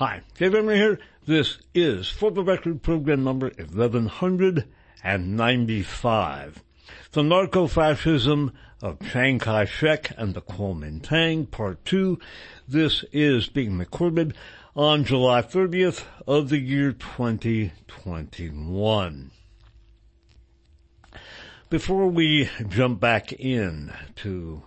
Hi, Dave Emory here. This is, for the record, program number 1195. The Narco-Fascism of Chiang Kai-shek and the Kuomintang, Part 2. This is being recorded on July 30th of the year 2021. Before we jump back in to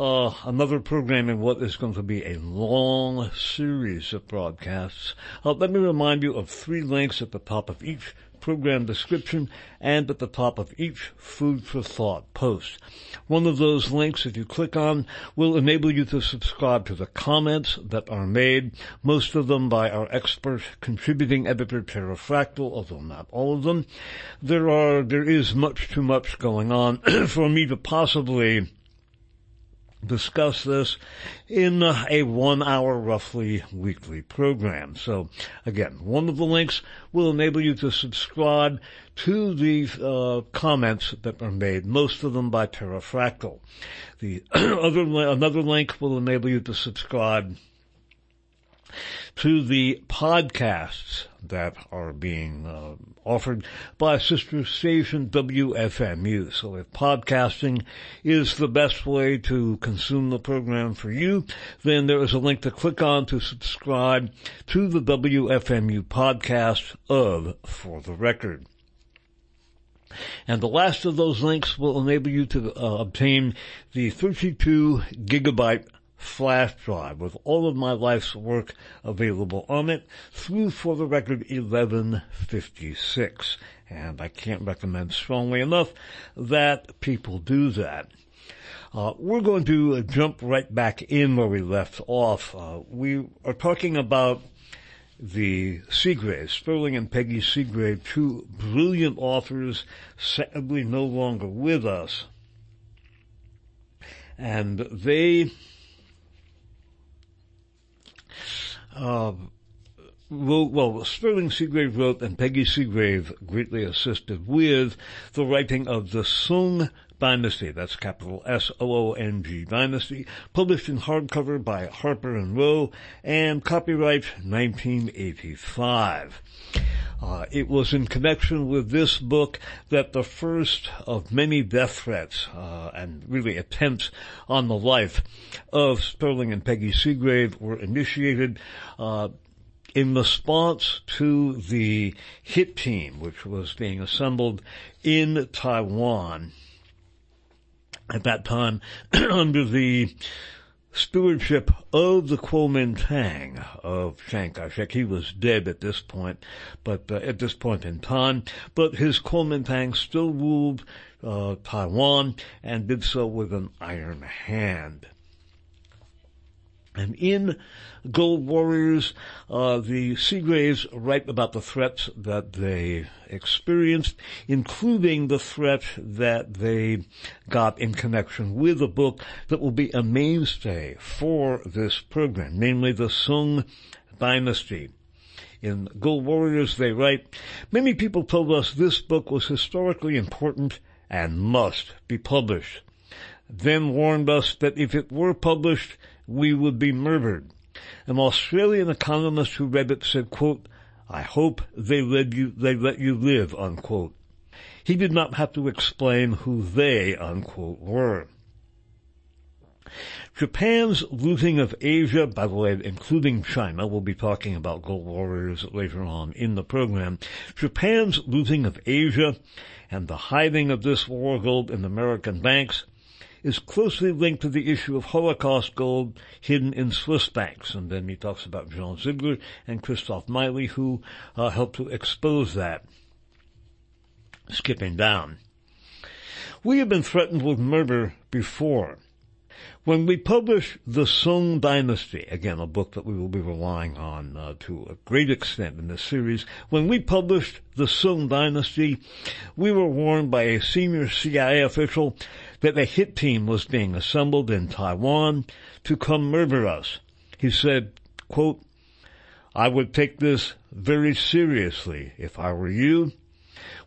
uh, another program in what is going to be a long series of broadcasts. Uh, let me remind you of three links at the top of each program description and at the top of each food for thought post. One of those links, if you click on, will enable you to subscribe to the comments that are made, most of them by our expert contributing editor Pterrafractyl, although not all of them. There are, there is much too much going on for me to possibly discuss this in a one hour roughly weekly program. So again, one of the links will enable you to subscribe to the uh, comments that are made, most of them by Pterrafractyl. The other, another link will enable you to subscribe to the podcasts that are being uh, offered by sister station WFMU. So if podcasting is the best way to consume the program for you, then there is a link to click on to subscribe to the WFMU podcast of For the Record. And the last of those links will enable you to uh, obtain the 32 gigabyte flash drive with all of my life's work available on it through for the record 1156. And I can't recommend strongly enough that people do that. Uh, we're going to uh, jump right back in where we left off. Uh, we are talking about the Seagraves, Sterling and Peggy Seagrave, two brilliant authors, sadly no longer with us. And they uh, wrote, well, Sterling Seagrave wrote and Peggy Seagrave greatly assisted with the writing of the Soong Dynasty, that's capital S-O-O-N-G Dynasty, published in hardcover by Harper and Row, and copyright 1985. Uh, it was in connection with this book that the first of many death threats uh, and really attempts on the life of Sterling and Peggy Seagrave were initiated. Uh, in response to the hit team, which was being assembled in Taiwan at that time under the stewardship of the Kuomintang of Chiang Kai-shek. He was dead at this point, but uh, at this point in time, but his Kuomintang still ruled uh, Taiwan and did so with an iron hand. And in Gold Warriors, uh, the Seagraves write about the threats that they experienced, including the threat that they got in connection with a book that will be a mainstay for this program, namely the Soong Dynasty. In Gold Warriors, they write, many people told us this book was historically important and must be published. Then warned us that if it were published, we would be murdered. An Australian economist who read it said, quote, I hope they let you, they let you live, unquote. He did not have to explain who they, unquote, were. Japan's looting of Asia, by the way, including China, we'll be talking about gold warriors later on in the program. Japan's looting of Asia and the hiding of this war gold in American banks is closely linked to the issue of Holocaust gold hidden in Swiss banks. And then he talks about Jean Ziegler and Christoph Meili who uh, helped to expose that. Skipping down. We have been threatened with murder before. When we publish The Soong Dynasty, again, a book that we will be relying on uh, to a great extent in this series, when we published The Soong Dynasty, we were warned by a senior CIA official that a hit team was being assembled in Taiwan to come murder us. He said, quote, I would take this very seriously if I were you.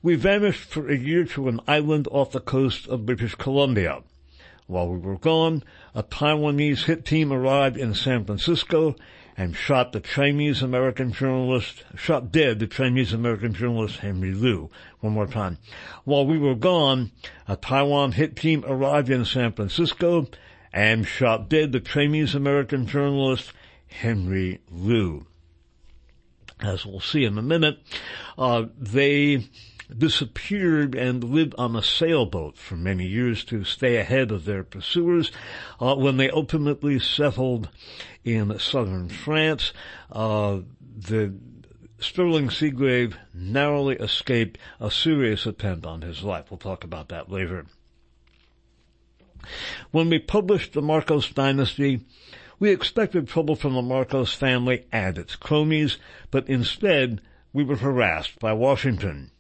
We vanished for a year to an island off the coast of British Columbia. While we were gone, a Taiwanese hit team arrived in San Francisco and shot the Chinese American journalist, shot dead the Chinese American journalist Henry Liu. One more time. While we were gone, a Taiwan hit team arrived in San Francisco and shot dead the Chinese American journalist Henry Liu. As we'll see in a minute, uh, they disappeared and lived on a sailboat for many years to stay ahead of their pursuers. Uh, when they ultimately settled in southern France, uh, the Sterling Seagrave narrowly escaped a serious attempt on his life. We'll talk about that later. When we published the Marcos dynasty, we expected trouble from the Marcos family and its cronies, but instead we were harassed by Washington.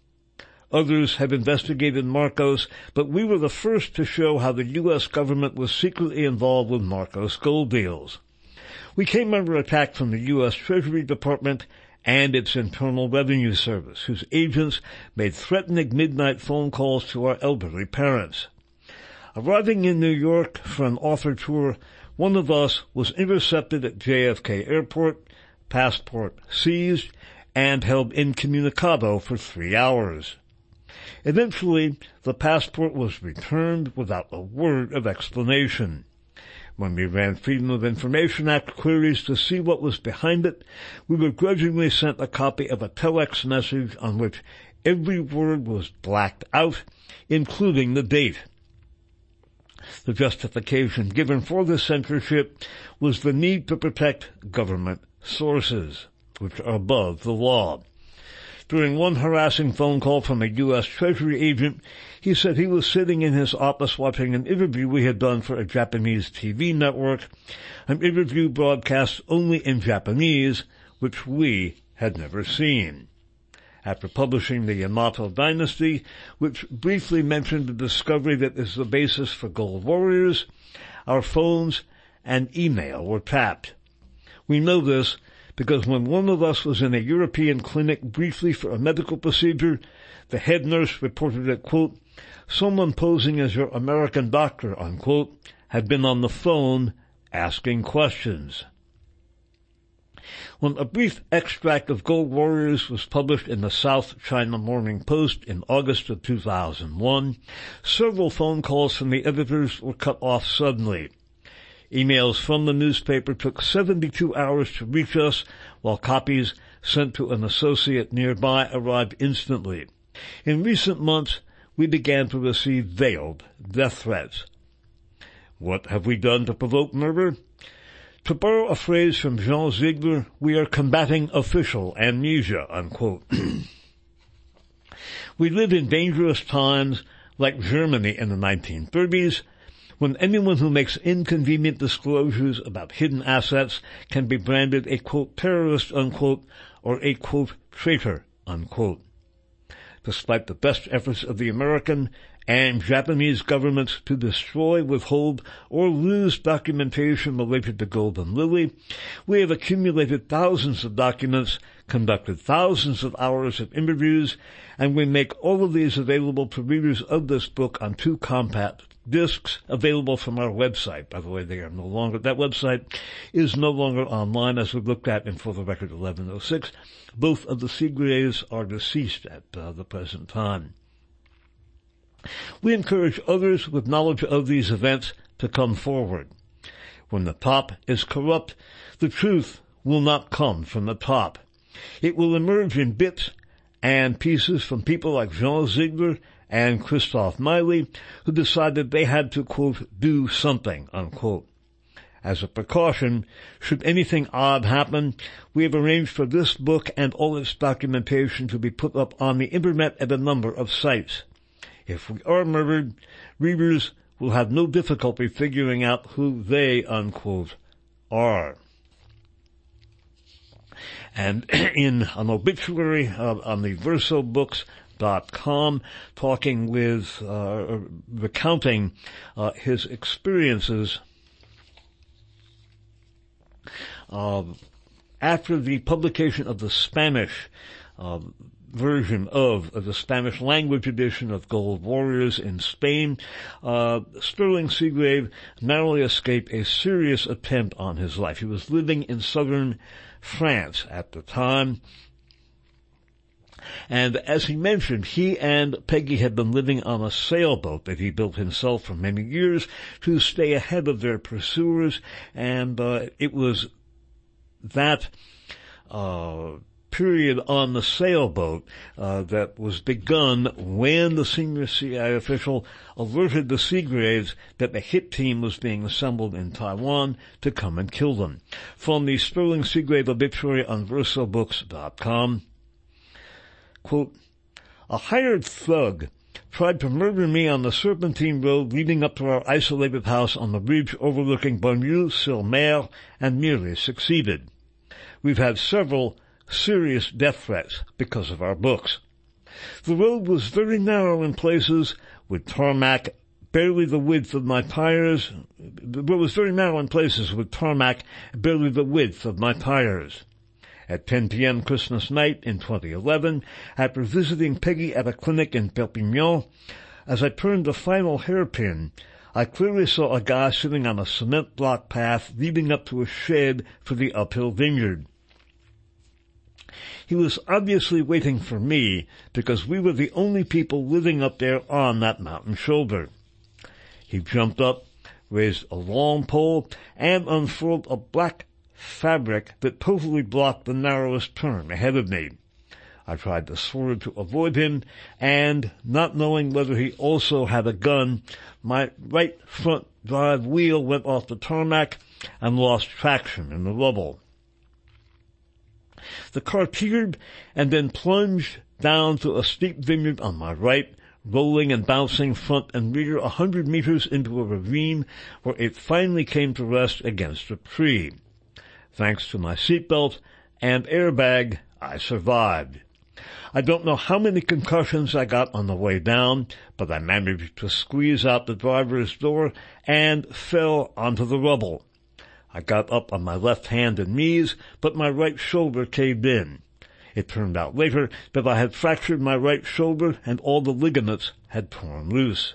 Others have investigated Marcos, but we were the first to show how the U.S. government was secretly involved with Marcos gold deals. We came under attack from the U.S. Treasury Department and its Internal Revenue Service, whose agents made threatening midnight phone calls to our elderly parents. Arriving in New York for an author tour, one of us was intercepted at JFK Airport, passport seized, and held incommunicado for three hours. Eventually, the passport was returned without a word of explanation. When we ran Freedom of Information Act queries to see what was behind it, we were grudgingly sent a copy of a telex message on which every word was blacked out, including the date. The justification given for the censorship was the need to protect government sources, which are above the law. During one harassing phone call from a U.S. Treasury agent, he said he was sitting in his office watching an interview we had done for a Japanese TV network, an interview broadcast only in Japanese, which we had never seen. After publishing the Yamato Dynasty, which briefly mentioned the discovery that is the basis for Gold Warriors, our phones and email were tapped. We know this because when one of us was in a European clinic briefly for a medical procedure, the head nurse reported that, quote, someone posing as your American doctor, unquote, had been on the phone asking questions. When a brief extract of Gold Warriors was published in the South China Morning Post in August of 2001, several phone calls from the editors were cut off suddenly. Emails from the newspaper took 72 hours to reach us, while copies sent to an associate nearby arrived instantly. In recent months, we began to receive veiled death threats. What have we done to provoke murder? To borrow a phrase from Jean Ziegler, we are combating official amnesia, unquote. we live in dangerous times like Germany in the 1930s when anyone who makes inconvenient disclosures about hidden assets can be branded a quote terrorist unquote or a quote traitor unquote. Despite the best efforts of the American and Japanese governments to destroy, withhold, or lose documentation related to Golden Lily, we have accumulated thousands of documents, conducted thousands of hours of interviews, and we make all of these available to readers of this book on two compact discs available from our website. By the way, they are no longer, that website is no longer online as we looked at in For the Record 1106. Both of the Seagraves are deceased at uh, the present time. We encourage others with knowledge of these events to come forward. When the top is corrupt, the truth will not come from the top. It will emerge in bits and pieces from people like Jean Ziegler and Christoph Meili, who decided they had to, quote, do something, unquote. As a precaution, should anything odd happen, we have arranged for this book and all its documentation to be put up on the internet at a number of sites. If we are murdered, readers will have no difficulty figuring out who they, unquote, are. And in an obituary uh, on the Verso books, com, talking with, uh, recounting uh, his experiences uh, after the publication of the Spanish uh, version of, of, the Spanish language edition of Gold Warriors in Spain, uh, Sterling Seagrave narrowly escaped a serious attempt on his life. He was living in southern France at the time. And as he mentioned, he and Peggy had been living on a sailboat that he built himself for many years to stay ahead of their pursuers, and uh, it was that uh, period on the sailboat uh, that was begun when the senior CIA official alerted the Seagraves that the hit team was being assembled in Taiwan to come and kill them. From the Sterling Seagrave obituary on VersoBooks.com, Quote, a hired thug tried to murder me on the Serpentine Road leading up to our isolated house on the ridge overlooking Banyuls-sur-Mer and nearly succeeded. We've had several serious death threats because of our books. The road was very narrow in places with tarmac barely the width of my tires. Road was very narrow in places with tarmac barely the width of my tires at 10 p.m. Christmas night in 2011 after visiting Peggy at a clinic in Perpignan. As I turned the final hairpin, I clearly saw a guy sitting on a cement block path leading up to a shed for the uphill vineyard. He was obviously waiting for me because we were the only people living up there on that mountain shoulder. He jumped up, raised a long pole, and unfurled a black fabric that totally blocked the narrowest turn ahead of me. I tried to swerve to avoid him, and not knowing whether he also had a gun, my right front drive wheel went off the tarmac and lost traction in the rubble. The car teetered and then plunged down to a steep vineyard on my right, rolling and bouncing front and rear a hundred meters into a ravine where it finally came to rest against a tree. Thanks to my seatbelt and airbag, I survived. I don't know how many concussions I got on the way down, but I managed to squeeze out the driver's door and fell onto the rubble. I got up on my left hand and knees, but my right shoulder caved in. It turned out later that I had fractured my right shoulder and all the ligaments had torn loose.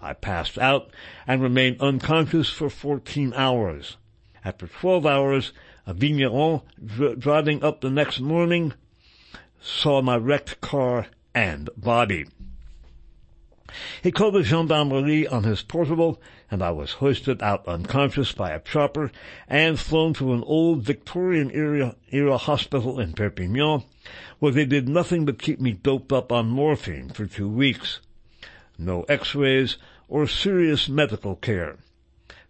I passed out and remained unconscious for 14 hours. After 12 hours, a vigneron dr- driving up the next morning saw my wrecked car and body. He called the gendarmerie on his portable, and I was hoisted out unconscious by a chopper and flown to an old Victorian era, era hospital in Perpignan, where they did nothing but keep me doped up on morphine for two weeks. No x-rays or serious medical care.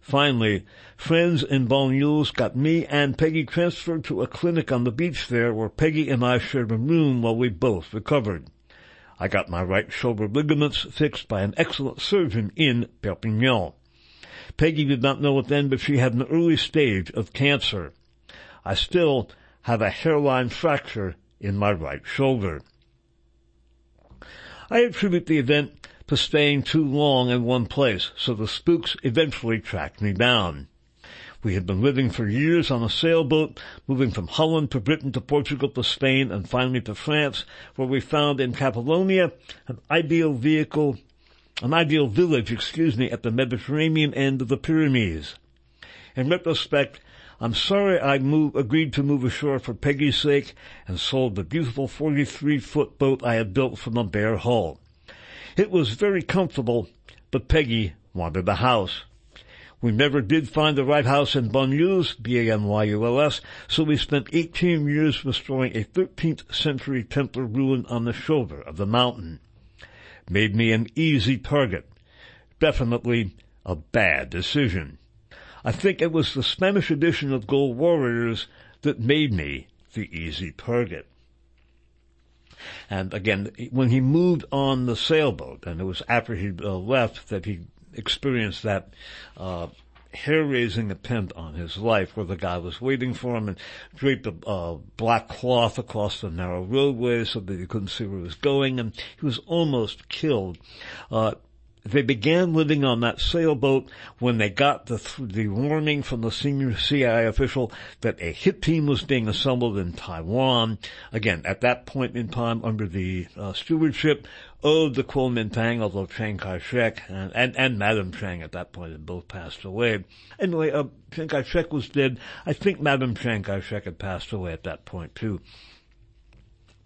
Finally, friends in Banyuls got me and Peggy transferred to a clinic on the beach there where Peggy and I shared a room while we both recovered. I got my right shoulder ligaments fixed by an excellent surgeon in Perpignan. Peggy did not know it then, but she had an early stage of cancer. I still have a hairline fracture in my right shoulder. I attribute the event to staying too long in one place, so the spooks eventually tracked me down. We had been living for years on a sailboat, moving from Holland to Britain to Portugal to Spain and finally to France, where we found in Catalonia an ideal vehicle, an ideal village, excuse me, at the Mediterranean end of the Pyrenees. In retrospect, I'm sorry I agreed to move ashore for Peggy's sake and sold the beautiful 43 foot boat I had built from a bare hull. It was very comfortable, but Peggy wanted the house. We never did find the right house in Banyuls, B-A-N-Y-U-L-S, so we spent 18 years restoring a 13th century Templar ruin on the shoulder of the mountain. Made me an easy target. Definitely a bad decision. I think it was the Spanish edition of Gold Warriors that made me the easy target. And again, when he moved on the sailboat, and it was after he uh, left that he experienced that uh, hair-raising attempt on his life where the guy was waiting for him and draped a uh, black cloth across the narrow roadway so that he couldn't see where he was going and he was almost killed. They began living on that sailboat when they got the, the warning from the senior CIA official that a hit team was being assembled in Taiwan. Again, at that point in time, under the uh, stewardship of the Kuomintang, although Chiang Kai-shek and, and, and Madam Chiang at that point had both passed away. Anyway, uh, Chiang Kai-shek was dead. I think Madam Chiang Kai-shek had passed away at that point too.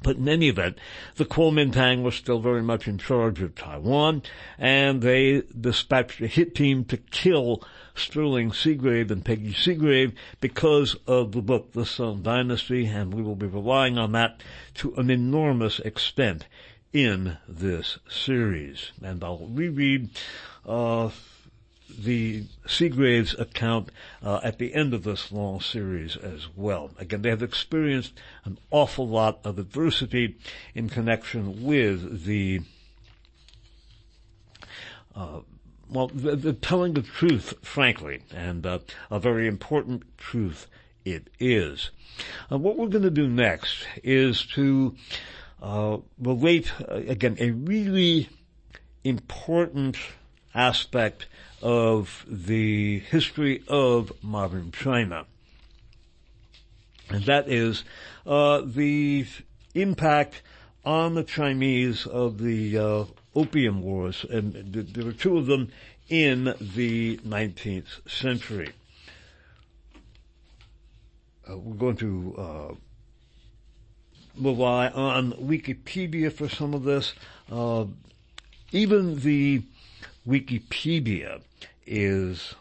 But in any event, the Kuomintang was still very much in charge of Taiwan, and they dispatched a hit team to kill Sterling Seagrave and Peggy Seagrave because of the book The Soong Dynasty, and we will be relying on that to an enormous extent in this series. And I'll reread uh, the Seagraves account uh, at the end of this long series as well. Again, they have experienced an awful lot of adversity in connection with the uh, well, the, the, telling the truth, frankly, and uh, a very important truth it is. Uh, what we're going to do next is to uh, relate, uh, again, a really important aspect of the history of modern China. And that is uh, the impact on the Chinese of the uh, Opium Wars, and there were two of them in the 19th century. Uh, we're going to uh, rely on Wikipedia for some of this. Uh, even the Wikipedia is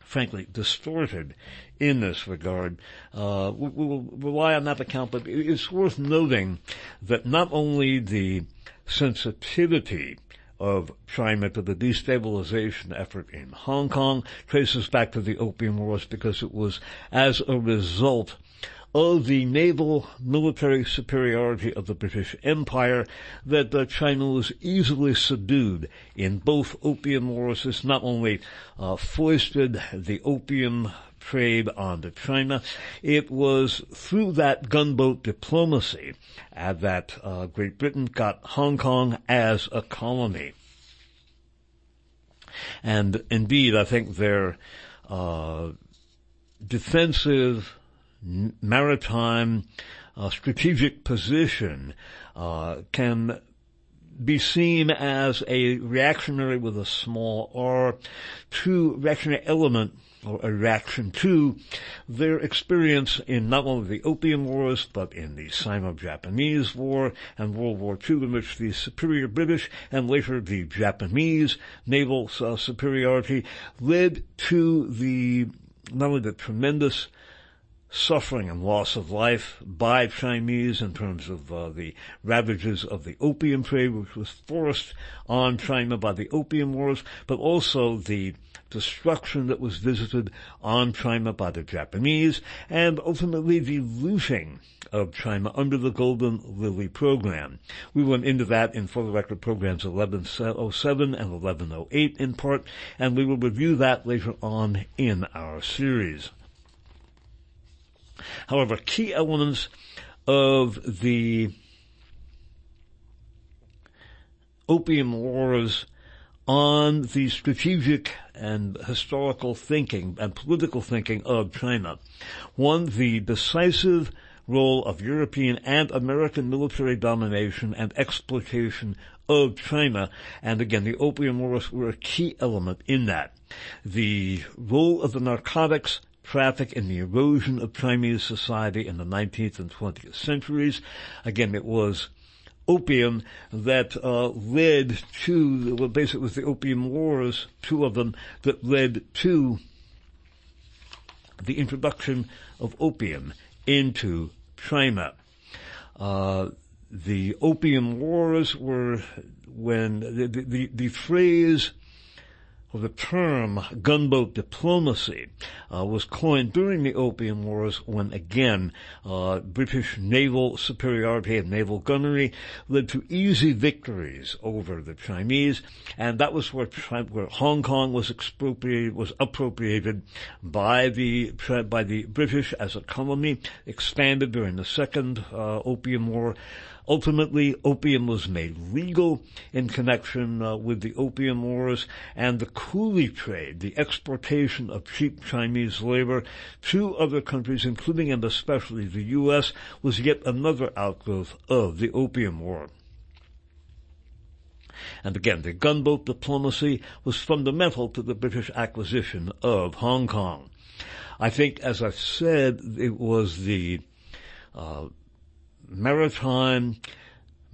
frankly distorted in this regard. Uh, we, we, will rely on that account, but it's worth noting that not only the sensitivity of China to the destabilization effort in Hong Kong traces back to the Opium Wars because it was as a result of the naval military superiority of the British Empire that uh, China was easily subdued in both opium wars. This not only uh, foisted the opium trade onto China, it was through that gunboat diplomacy that uh, Great Britain got Hong Kong as a colony. And indeed, I think their uh, defensive maritime uh, strategic position uh, can be seen as a reactionary with a small r to reactionary element or a reaction to their experience in not only the Opium Wars, but in the Sino-Japanese War and World War II, in which the superior British and later the Japanese naval uh, superiority led to the not only the tremendous suffering and loss of life by Chinese in terms of uh, the ravages of the opium trade, which was forced on China by the opium wars, but also the destruction that was visited on China by the Japanese, and ultimately the looting of China under the Golden Lily program. We went into that in For the Record programs 1107 and 1108 in part, and we will review that later on in our series. However, key elements of the opium wars on the strategic and historical thinking and political thinking of China. One, the decisive role of European and American military domination and exploitation of China. And again, the opium wars were a key element in that. The role of the narcotics traffic and the erosion of Chinese society in the 19th and 20th centuries. Again, it was opium that uh, led to, well, basically it was the opium wars, two of them, that led to the introduction of opium into China. Uh, the opium wars were when the, the, the phrase the term gunboat diplomacy uh, was coined during the Opium Wars when again uh, British naval superiority and naval gunnery led to easy victories over the Chinese, and that was where, where Hong Kong was expropriated was appropriated by the by the British as a colony, expanded during the Second uh, Opium War. Ultimately, opium was made legal in connection uh, with the Opium Wars and the coolie trade, the exportation of cheap Chinese labor to other countries, including and especially the U.S., was yet another outgrowth of the Opium War. And again, the gunboat diplomacy was fundamental to the British acquisition of Hong Kong. I think, as I said, it was the uh, maritime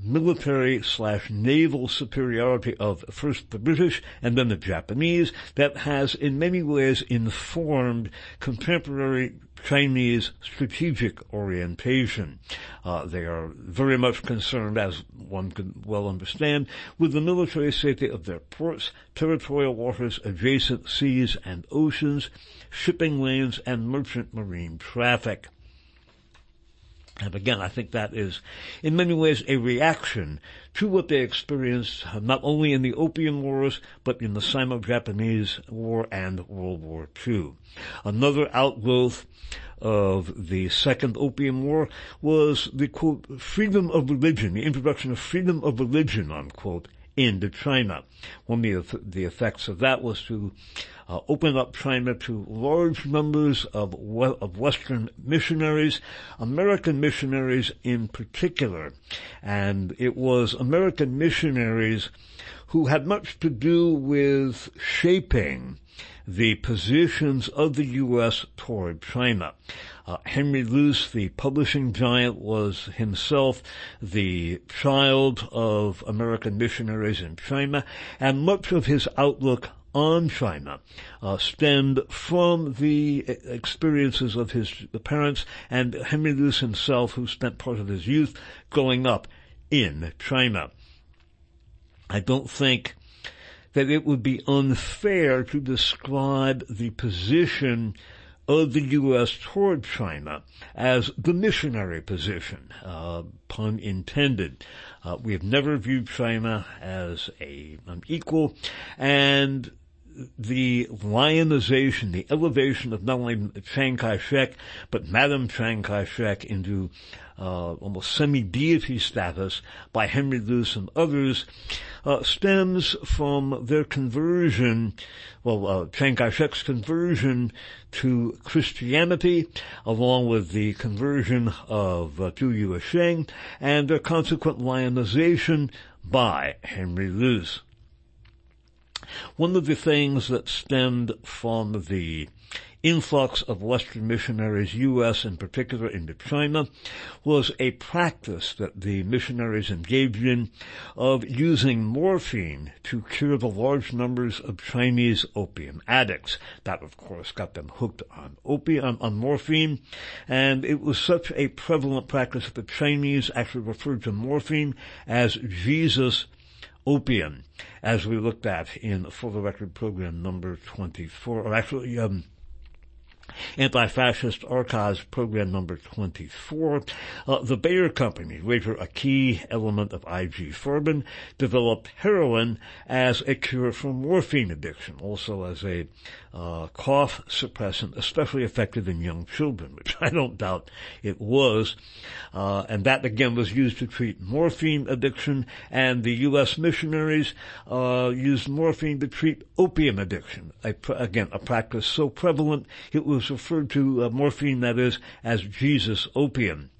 military slash naval superiority of first the British and then the Japanese that has in many ways informed contemporary Chinese strategic orientation. Uh, they are very much concerned, as one can well understand, with the military safety of their ports, territorial waters, adjacent seas and oceans, shipping lanes, and merchant marine traffic. And again, I think that is in many ways a reaction to what they experienced not only in the Opium Wars, but in the Sino-Japanese War and World War II. Another outgrowth of the Second Opium War was the quote, freedom of religion, the introduction of freedom of religion, unquote, into China. One of the effects of that was to uh, open up China to large numbers of, of Western missionaries, American missionaries in particular. And it was American missionaries who had much to do with shaping the positions of the U.S. toward China. Uh, Henry Luce, the publishing giant, was himself the child of American missionaries in China, and much of his outlook on China uh, stemmed from the experiences of his parents and Henry Luce himself, who spent part of his youth growing up in China. I don't think that it would be unfair to describe the position of the U.S. toward China as the missionary position, uh, pun intended. Uh, we have never viewed China as a, an equal, and the lionization, the elevation of not only Chiang Kai-shek, but Madame Chiang Kai-shek into uh, almost semi-deity status by Henry Luce and others uh, stems from their conversion, well, uh, Chiang Kai-shek's conversion to Christianity, along with the conversion of uh, Tu Yuesheng, and their consequent lionization by Henry Luce. One of the things that stemmed from the influx of Western missionaries, U.S. in particular, into China, was a practice that the missionaries engaged in of using morphine to cure the large numbers of Chinese opium addicts. That, of course, got them hooked on opium, on morphine, and it was such a prevalent practice that the Chinese actually referred to morphine as Jesus opium, as we looked at in For the Record program number 24, or actually, um, Anti-Fascist Archives Program number 24. Uh, the Bayer Company, later a key element of IG Farben, developed heroin as a cure for morphine addiction, also as a uh, cough suppressant, especially effective in young children, which I don't doubt it was. Uh, and that again was used to treat morphine addiction, and the U.S. missionaries uh, used morphine to treat opium addiction. A, again, a practice so prevalent it was referred to uh, morphine, that is, as Jesus opium.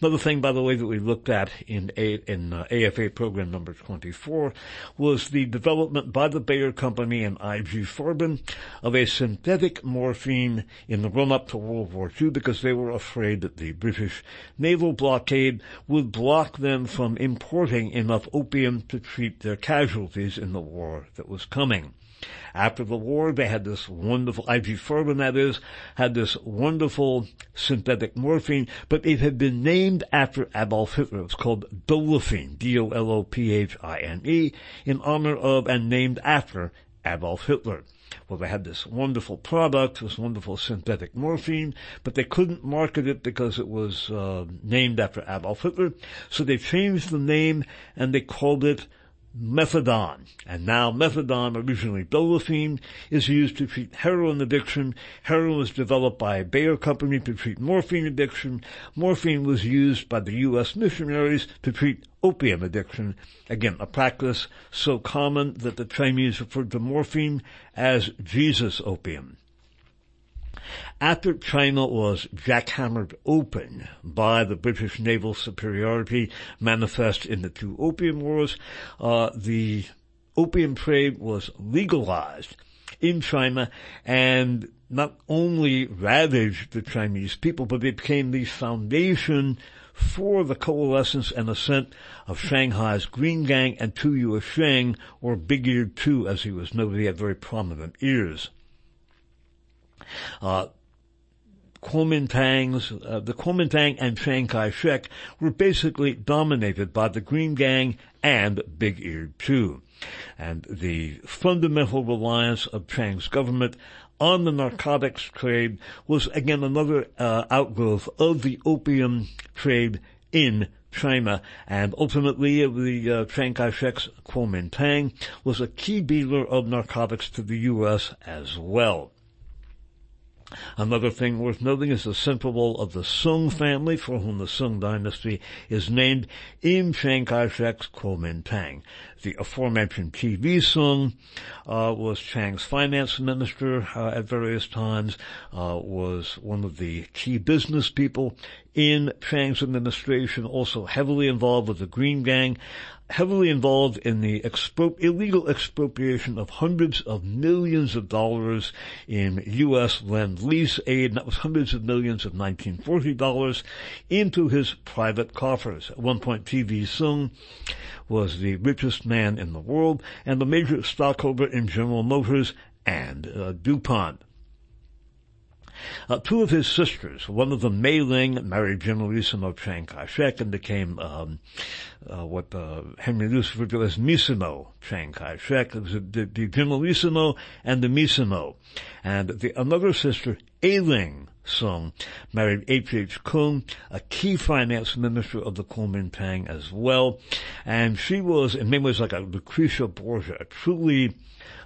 Another thing, by the way, that we looked at in, A, in uh, AFA program number 24 was the development by the Bayer Company and IG Farben of a synthetic morphine in the run-up to World War II because they were afraid that the British naval blockade would block them from importing enough opium to treat their casualties in the war that was coming. After the war, they had this wonderful, IG Farben that is, had this wonderful synthetic morphine, but it had been named after Adolf Hitler. It was called Dolophine, D-O-L-O-P-H-I-N-E, in honor of and named after Adolf Hitler. Well, they had this wonderful product, this wonderful synthetic morphine, but they couldn't market it because it was uh, named after Adolf Hitler. So they changed the name and they called it methadone. And now methadone, originally dolophine, is used to treat heroin addiction. Heroin was developed by a Bayer company to treat morphine addiction. Morphine was used by the U.S. missionaries to treat opium addiction. Again, a practice so common that the Chinese referred to morphine as Jesus opium. After China was jackhammered open by the British naval superiority manifest in the two opium wars, uh, the opium trade was legalized in China and not only ravaged the Chinese people, but it became the foundation for the coalescence and ascent of Shanghai's Green Gang and Tu Yuesheng, or Big Ear Tu, as he was noted. He had very prominent ears. Uh, Kuomintang's, uh, the Kuomintang and Chiang Kai-shek were basically dominated by the Green Gang and Big Ear Tu. And the fundamental reliance of Chiang's government on the narcotics trade was again another uh, outgrowth of the opium trade in China, and ultimately the uh, Chiang Kai-shek's Kuomintang was a key dealer of narcotics to the U.S. as well. Another thing worth noting is the symbol of the Soong family, for whom the Soong dynasty is named Im Chiang Kai-shek's Kuomintang. The aforementioned TV Soong uh, was Chiang's finance minister uh, at various times, uh, was one of the key business people in Chiang's administration, also heavily involved with the Green Gang, heavily involved in the illegal expropriation of hundreds of millions of dollars in U.S. lend-lease aid, that was hundreds of millions of 1940 dollars, into his private coffers. At one point, TV Soong was the richest man in the world and the major stockholder in General Motors and uh, DuPont. Uh, two of his sisters, one of them Mei Ling, married Generalissimo Chiang Kai-shek and became um, uh, what uh, Henry Luce referred to as Missimo Chiang Kai-shek. It was the, the Generalissimo and the Missimo. And the, another sister, A Ailing Soong, married H. H. Kung, a key finance minister of the Kuomintang as well. And she was, in many ways, like a Lucretia Borgia, a truly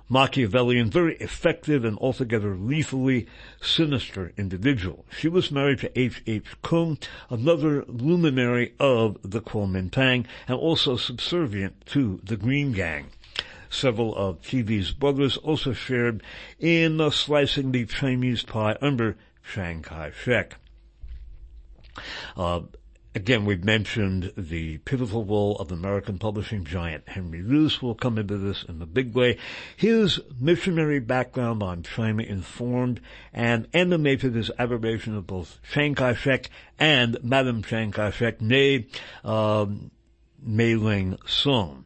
Machiavellian, very effective and altogether lethally sinister individual. She was married to H. H. Kung, another luminary of the Kuomintang, and also subservient to the Green Gang. Several of TV's brothers also shared in uh, slicing the Chinese pie under Chiang Kai-shek. Uh, Again, we've mentioned the pivotal role of American publishing giant Henry Luce will come into this in a big way. His missionary background on China informed and animated his adoration of both Chiang Kai-shek and Madame Chiang Kai-shek, nay, um, Mei Ling Soong.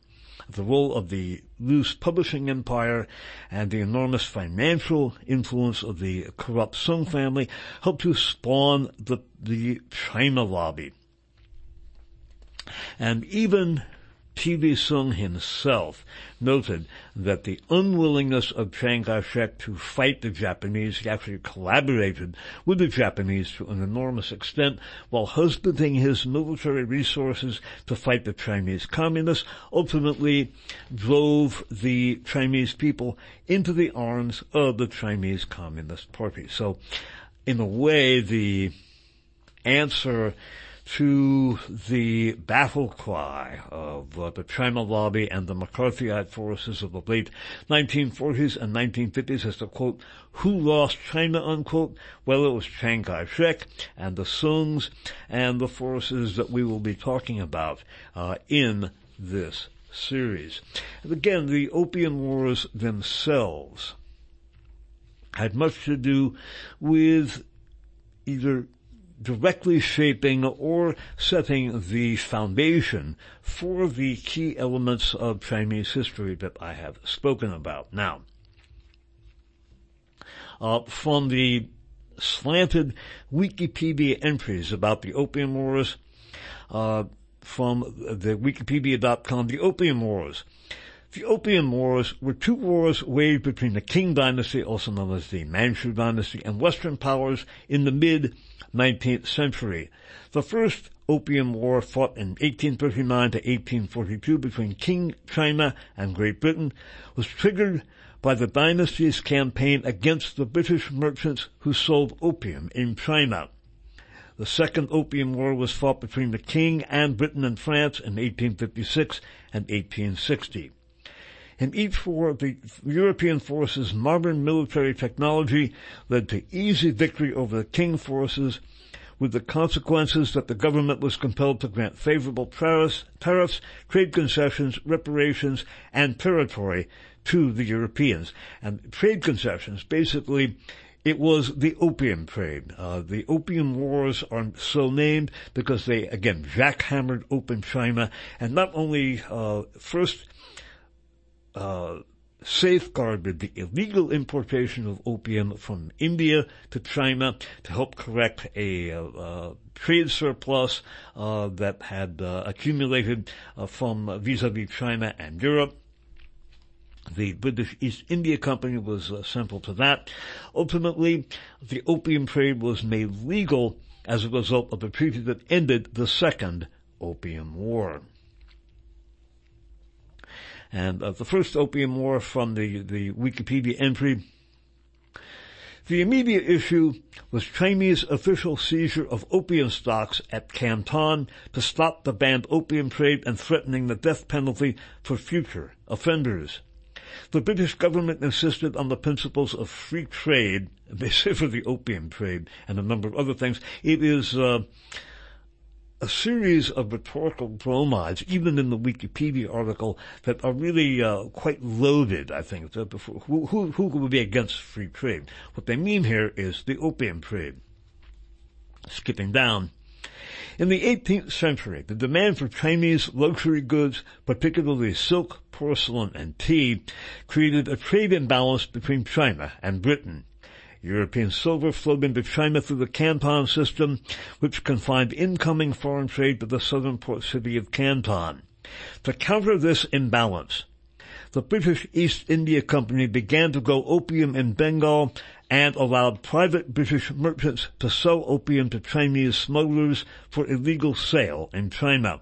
The role of the Luce publishing empire and the enormous financial influence of the corrupt Sung family helped to spawn the, the China lobby. And even TV Soong himself noted that the unwillingness of Chiang Kai-shek to fight the Japanese, he actually collaborated with the Japanese to an enormous extent while husbanding his military resources to fight the Chinese communists, ultimately drove the Chinese people into the arms of the Chinese Communist Party. So, in a way, the answer to the battle cry of uh, the China lobby and the McCarthyite forces of the late 1940s and 1950s as to quote, who lost China, unquote? Well, it was Chiang Kai-shek and the Soongs and the forces that we will be talking about uh, in this series. And again, the Opium Wars themselves had much to do with either directly shaping or setting the foundation for the key elements of Chinese history that I have spoken about. Now, uh, from the slanted Wikipedia entries about the Opium Wars, uh, from the Wikipedia.com, the Opium Wars The Opium Wars were two wars waged between the Qing dynasty, also known as the Manchu dynasty, and Western powers in the mid-19th century. The first Opium War fought in 1839 to 1842 between Qing China and Great Britain was triggered by the dynasty's campaign against the British merchants who sold opium in China. The Second Opium War was fought between the Qing and Britain and France in 1856 and 1860. In each war, the European forces' modern military technology led to easy victory over the Qing forces, with the consequences that the government was compelled to grant favorable tariffs, trade concessions, reparations, and territory to the Europeans. And trade concessions basically it was the opium trade. Uh, the opium wars are so named because they, again, jackhammered open China and not only uh, first uh, safeguarded the illegal importation of opium from India to China to help correct a uh, trade surplus uh, that had uh, accumulated uh, from vis-a-vis China and Europe. The British East India Company was uh, central to that. Ultimately, the opium trade was made legal as a result of a treaty that ended the Second Opium War. And uh, the first Opium War from the, the Wikipedia entry the immediate issue was Chinese official seizure of opium stocks at Canton to stop the banned opium trade and threatening the death penalty for future offenders. The British government insisted on the principles of free trade, say for the opium trade and a number of other things. It is uh, a series of rhetorical bromides, even in the Wikipedia article, that are really uh, quite loaded, I think. Who, who, who would be against free trade? What they mean here is the opium trade. Skipping down. In the 18th century, the demand for Chinese luxury goods, particularly silk, porcelain, and tea, created a trade imbalance between China and Britain. European silver flowed into China through the Canton system, which confined incoming foreign trade to the southern port city of Canton. To counter this imbalance, the British East India Company began to grow opium in Bengal and allowed private British merchants to sell opium to Chinese smugglers for illegal sale in China.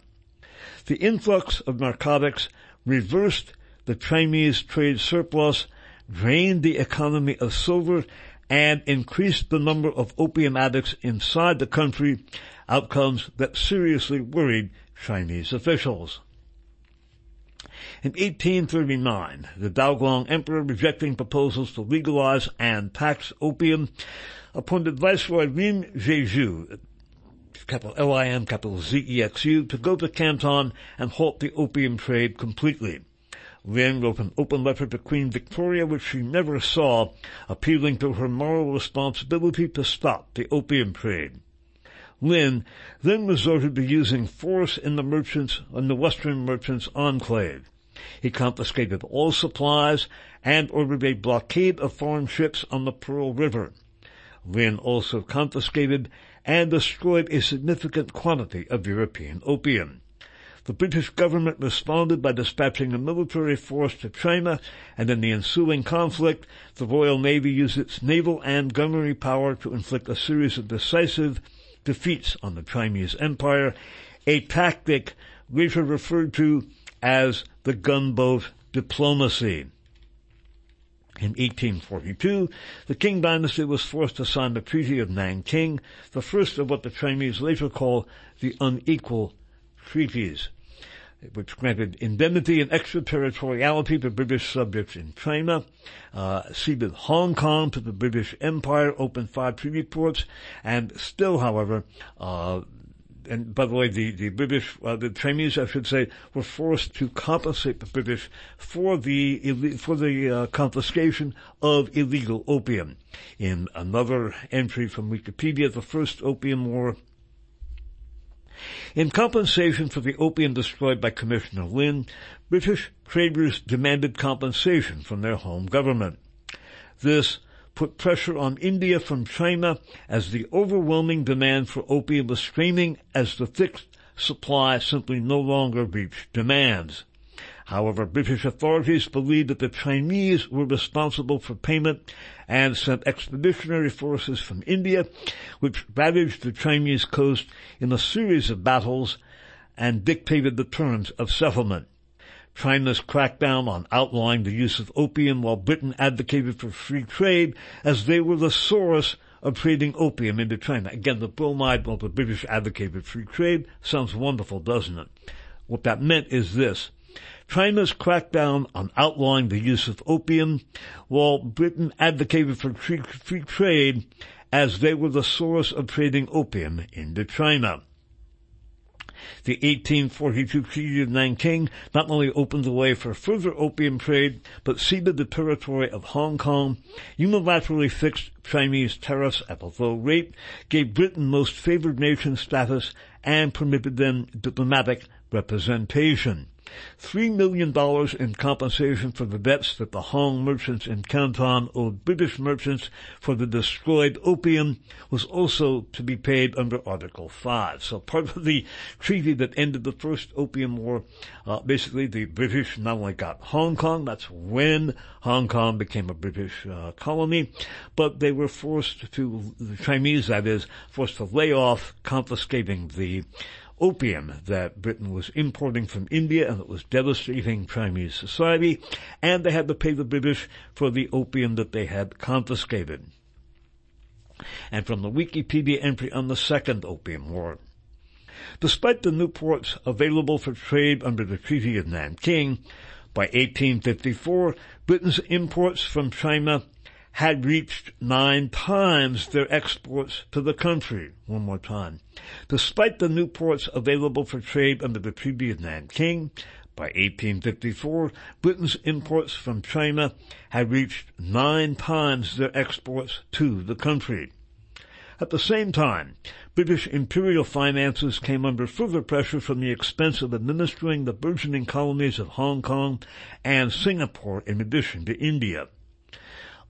The influx of narcotics reversed the Chinese trade surplus, drained the economy of silver, and increased the number of opium addicts inside the country, outcomes that seriously worried Chinese officials. In 1839, the Daoguang Emperor, rejecting proposals to legalize and tax opium, appointed Viceroy Lin Zexu, capital L-I-N, capital Z-E-X-U, to go to Canton and halt the opium trade completely. Lin wrote an open letter to Queen Victoria which she never saw, appealing to her moral responsibility to stop the opium trade. Lin then resorted to using force in the merchants, in the western merchants' enclave. He confiscated all supplies and ordered a blockade of foreign ships on the Pearl River. Lin also confiscated and destroyed a significant quantity of European opium. The British government responded by dispatching a military force to China, and in the ensuing conflict, the Royal Navy used its naval and gunnery power to inflict a series of decisive defeats on the Chinese Empire, a tactic later referred to as the gunboat diplomacy. In 1842, the Qing dynasty was forced to sign the Treaty of Nanking, the first of what the Chinese later call the unequal treaties, which granted indemnity and extraterritoriality to British subjects in China, uh, ceded Hong Kong to the British Empire, opened five treaty ports, and still, however, uh, and by the way, the, the British, uh, the Chinese, I should say, were forced to compensate the British for the, for the uh, confiscation of illegal opium. In another entry from Wikipedia, the first opium war in compensation for the opium destroyed by Commissioner Lin, British traders demanded compensation from their home government. This put pressure on India from China as the overwhelming demand for opium was straining as the fixed supply simply no longer reached demands. However, British authorities believed that the Chinese were responsible for payment and sent expeditionary forces from India, which ravaged the Chinese coast in a series of battles and dictated the terms of settlement. China's crackdown on outlawing the use of opium while Britain advocated for free trade as they were the source of trading opium into China. Again, the bromide, while the British advocated free trade, sounds wonderful, doesn't it? What that meant is this. China's crackdown on outlawing the use of opium, while Britain advocated for free, trade as they were the source of trading opium into China. The 1842 Treaty of Nanking not only opened the way for further opium trade, but ceded the territory of Hong Kong, unilaterally fixed Chinese tariffs at a low rate, gave Britain most favored nation status, and permitted them diplomatic representation. $3 million in compensation for the debts that the Hong merchants in Canton owed British merchants for the destroyed opium was also to be paid under Article 5. So part of the treaty that ended the first opium war, uh, basically the British not only got Hong Kong, that's when Hong Kong became a British uh, colony, but they were forced to, the Chinese that is, forced to lay off confiscating the opium that Britain was importing from India and that was devastating Chinese society, and they had to pay the British for the opium that they had confiscated. And from the Wikipedia entry on the Second Opium War. Despite the new ports available for trade under the Treaty of Nanking, by 1854, Britain's imports from China had reached nine times their exports to the country. One more time. Despite the new ports available for trade under the Treaty of Nanking, by 1854, Britain's imports from China had reached nine times their exports to the country. At the same time, British imperial finances came under further pressure from the expense of administering the burgeoning colonies of Hong Kong and Singapore in addition to India.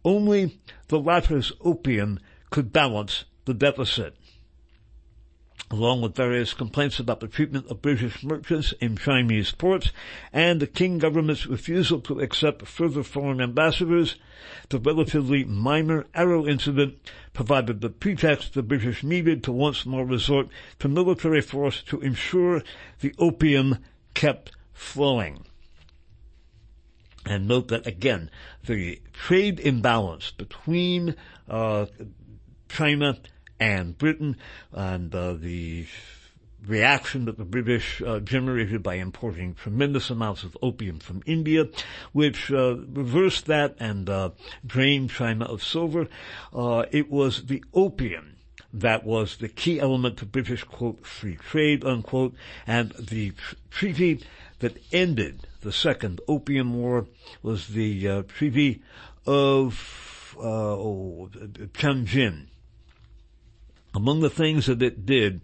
Only the latter's opium could balance the deficit. Along with various complaints about the treatment of British merchants in Chinese ports and the Qing government's refusal to accept further foreign ambassadors, the relatively minor Arrow incident provided the pretext the British needed to once more resort to military force to ensure the opium kept flowing. And note that again, the trade imbalance between uh, China and Britain and uh, the reaction that the British uh, generated by importing tremendous amounts of opium from India, which uh, reversed that and uh, drained China of silver. Uh, it was the opium that was the key element to British quote free trade unquote, and the tr- treaty that ended the Second Opium War was the uh, Treaty of uh, oh, Tianjin among the things that it did,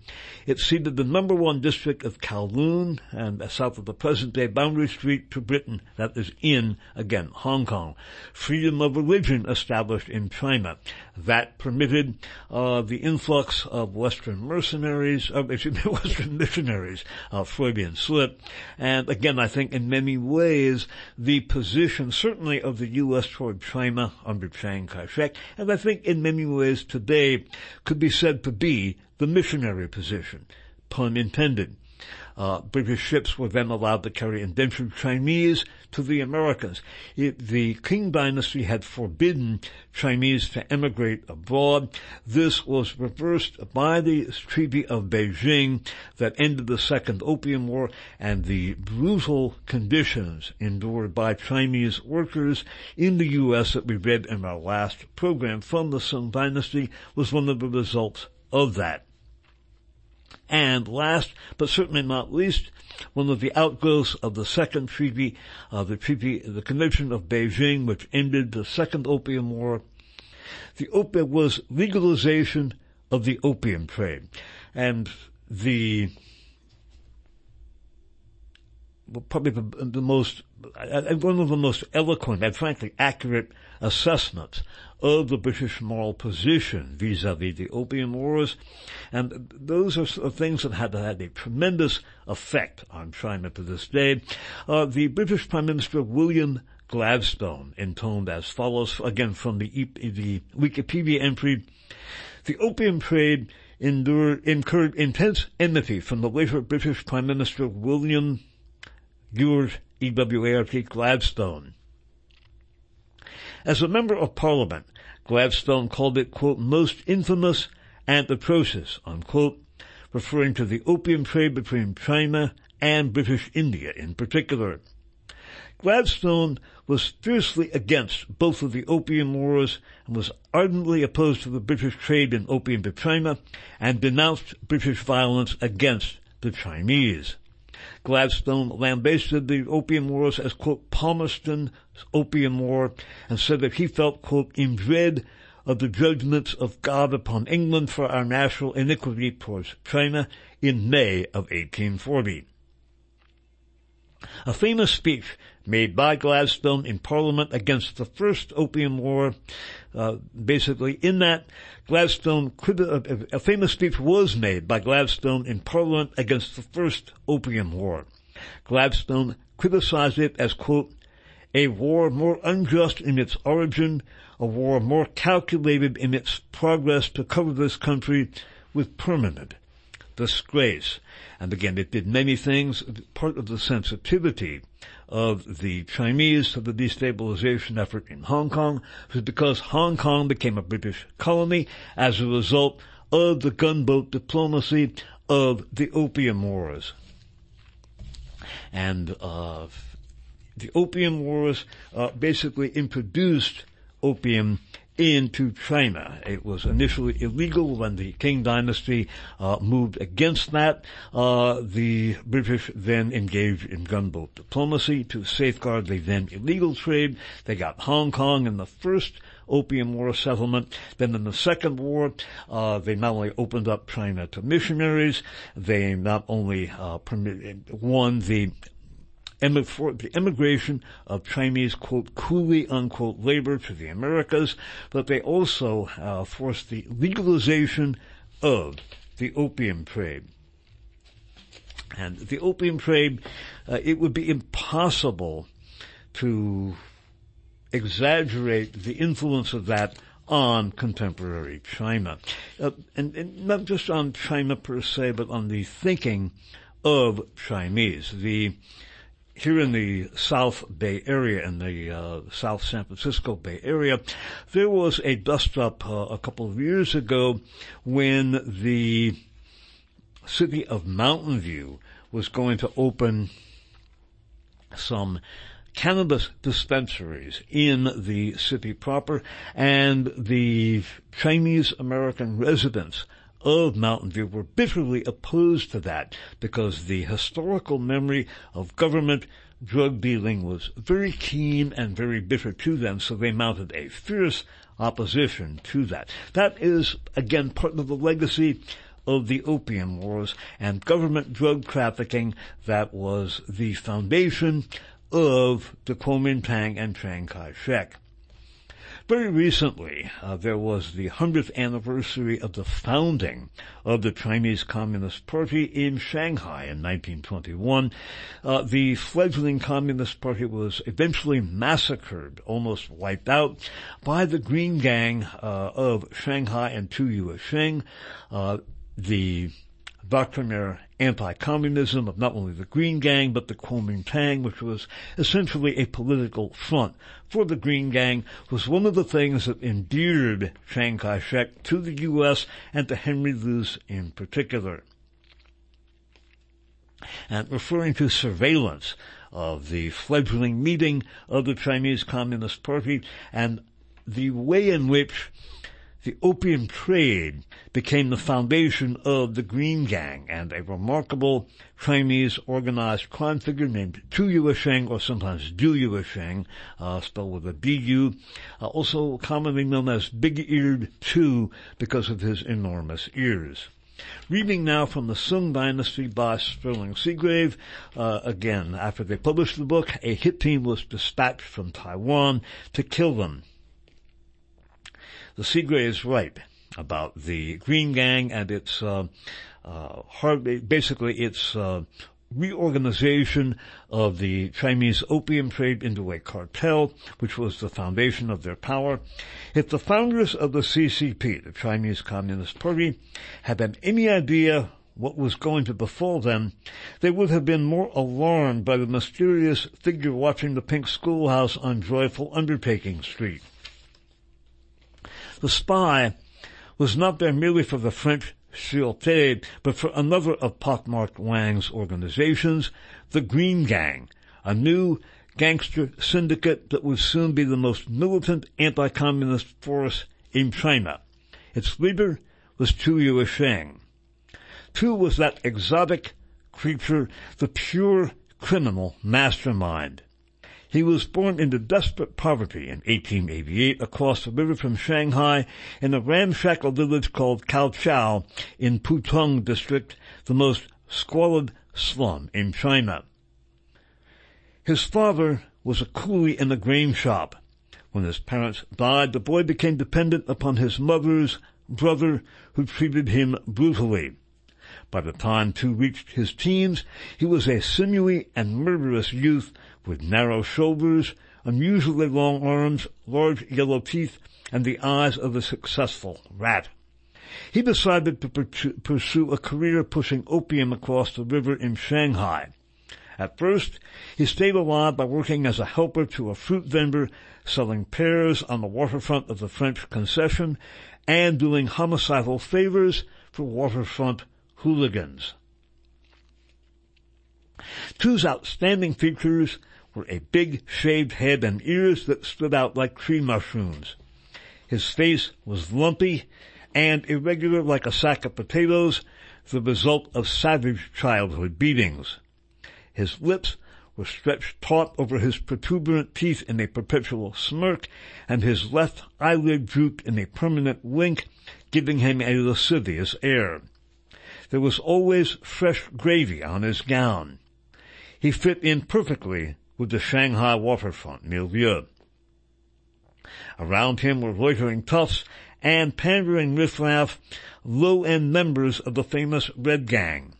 it ceded the number one district of Kowloon and south of the present day boundary street to Britain, that is in, again, Hong Kong. Freedom of religion established in China. That permitted uh, the influx of Western mercenaries, uh, Western missionaries, uh, Freudian slip. And again, I think in many ways, the position certainly of the U.S. toward China under Chiang Kai-shek, and I think in many ways today could be said to be the missionary position, pun intended. Uh, British ships were then allowed to carry indentured Chinese to the Americas. It, the Qing dynasty had forbidden Chinese to emigrate abroad. This was reversed by the Treaty of Beijing that ended the Second Opium War and the brutal conditions endured by Chinese workers in the U.S. that we read in our last program from the Soong dynasty was one of the results of that. And last, but certainly not least, one of the outgrowths of the second treaty, uh, the treaty, the Convention of Beijing, which ended the second opium war, the opium was legalization of the opium trade. And the probably the, the most, one of the most eloquent and frankly accurate assessments of the British moral position vis-a-vis the Opium Wars. And those are things that have had a tremendous effect on China to this day. Uh, the British Prime Minister William Gladstone intoned as follows, again from the, the Wikipedia entry, the opium trade endured, incurred intense enmity from the later British Prime Minister William Ewart E.W.A.R.T. Gladstone. As a member of parliament, Gladstone called it, quote, most infamous and atrocious, unquote, referring to the opium trade between China and British India in particular. Gladstone was fiercely against both of the opium wars and was ardently opposed to the British trade in opium to China and denounced British violence against the Chinese. Gladstone lambasted the opium wars as, quote, Palmerston's opium war and said that he felt, quote, in dread of the judgments of God upon England for our national iniquity towards China in May of 1840. A famous speech made by Gladstone in Parliament against the first Opium War. Uh, basically, in that, Gladstone, a famous speech was made by Gladstone in Parliament against the first Opium War. Gladstone criticized it as, quote, a war more unjust in its origin, a war more calculated in its progress to cover this country with permanent disgrace. And again, it did many things. Part of the sensitivity of the Chinese to the destabilization effort in Hong Kong was because Hong Kong became a British colony as a result of the gunboat diplomacy of the Opium Wars. And uh, the Opium Wars uh, basically introduced opium into China. It was initially illegal when the Qing dynasty uh, moved against that. Uh, the British then engaged in gunboat diplomacy to safeguard the then illegal trade. They got Hong Kong in the first Opium War settlement. Then in the Second War, uh, they not only opened up China to missionaries, they not only uh, permitted, won the the immigration of Chinese, quote, coolie, unquote, labor to the Americas, but they also uh, forced the legalization of the opium trade. And the opium trade, uh, it would be impossible to exaggerate the influence of that on contemporary China. Uh, and, and, not just on China per se, but on the thinking of Chinese. The here in the South Bay Area, in the uh, South San Francisco Bay Area, there was a dust up uh, a couple of years ago when the city of Mountain View was going to open some cannabis dispensaries in the city proper and the Chinese American residents of Mountain View were bitterly opposed to that because the historical memory of government drug dealing was very keen and very bitter to them, so they mounted a fierce opposition to that. That is, again, part of the legacy of the opium wars and government drug trafficking that was the foundation of the Kuomintang and Chiang Kai-shek. Very recently, uh, there was the 100th anniversary of the founding of the Chinese Communist Party in Shanghai in 1921. Uh, the fledgling Communist Party was eventually massacred, almost wiped out, by the Green Gang uh, of Shanghai and Tu Yuesheng. Uh, the doctrinaire anti-communism of not only the Green Gang, but the Kuomintang, which was essentially a political front for the Green Gang, was one of the things that endeared Chiang Kai-shek to the U.S. and to Henry Luce in particular. And referring to surveillance of the fledgling meeting of the Chinese Communist Party and the way in which the opium trade became the foundation of the Green Gang and a remarkable Chinese organized crime figure named Tu Yuesheng or sometimes Du Yuesheng, uh, spelled with a B-U, uh, also commonly known as Big-Eared Tu because of his enormous ears. Reading now from the Soong Dynasty by Sterling Seagrave. Uh, again, after they published the book, a hit team was dispatched from Taiwan to kill them. The Seagrave is right about the Green Gang and its uh, uh, hard, basically its uh, reorganization of the Chinese opium trade into a cartel, which was the foundation of their power. If the founders of the CCP, the Chinese Communist Party, had had any idea what was going to befall them, they would have been more alarmed by the mysterious figure watching the pink schoolhouse on Joyful Undertaking Street. The spy was not there merely for the French Sûreté, but for another of pockmarked Wang's organizations, the Green Gang, a new gangster syndicate that would soon be the most militant anti-communist force in China. Its leader was Tu Yuesheng. Tu was that exotic creature, the pure criminal mastermind. He was born into desperate poverty in 1888 across the river from Shanghai in a ramshackle village called Kaohsiao in Pudong district, the most squalid slum in China. His father was a coolie in a grain shop. When his parents died, the boy became dependent upon his mother's brother who treated him brutally. By the time Tu reached his teens, he was a sinewy and murderous youth with narrow shoulders, unusually long arms, large yellow teeth, and the eyes of a successful rat. He decided to pursue a career pushing opium across the river in Shanghai. At first, he stayed alive by working as a helper to a fruit vendor selling pears on the waterfront of the French concession and doing homicidal favors for waterfront hooligans. Tu's outstanding features were a big shaved head and ears that stood out like tree mushrooms. His face was lumpy and irregular like a sack of potatoes, the result of savage childhood beatings. His lips were stretched taut over his protuberant teeth in a perpetual smirk, and his left eyelid drooped in a permanent wink, giving him a lascivious air. There was always fresh gravy on his gown. He fit in perfectly with the Shanghai waterfront near milieu. Around him were loitering toughs and pandering riffraff, low-end members of the famous Red Gang.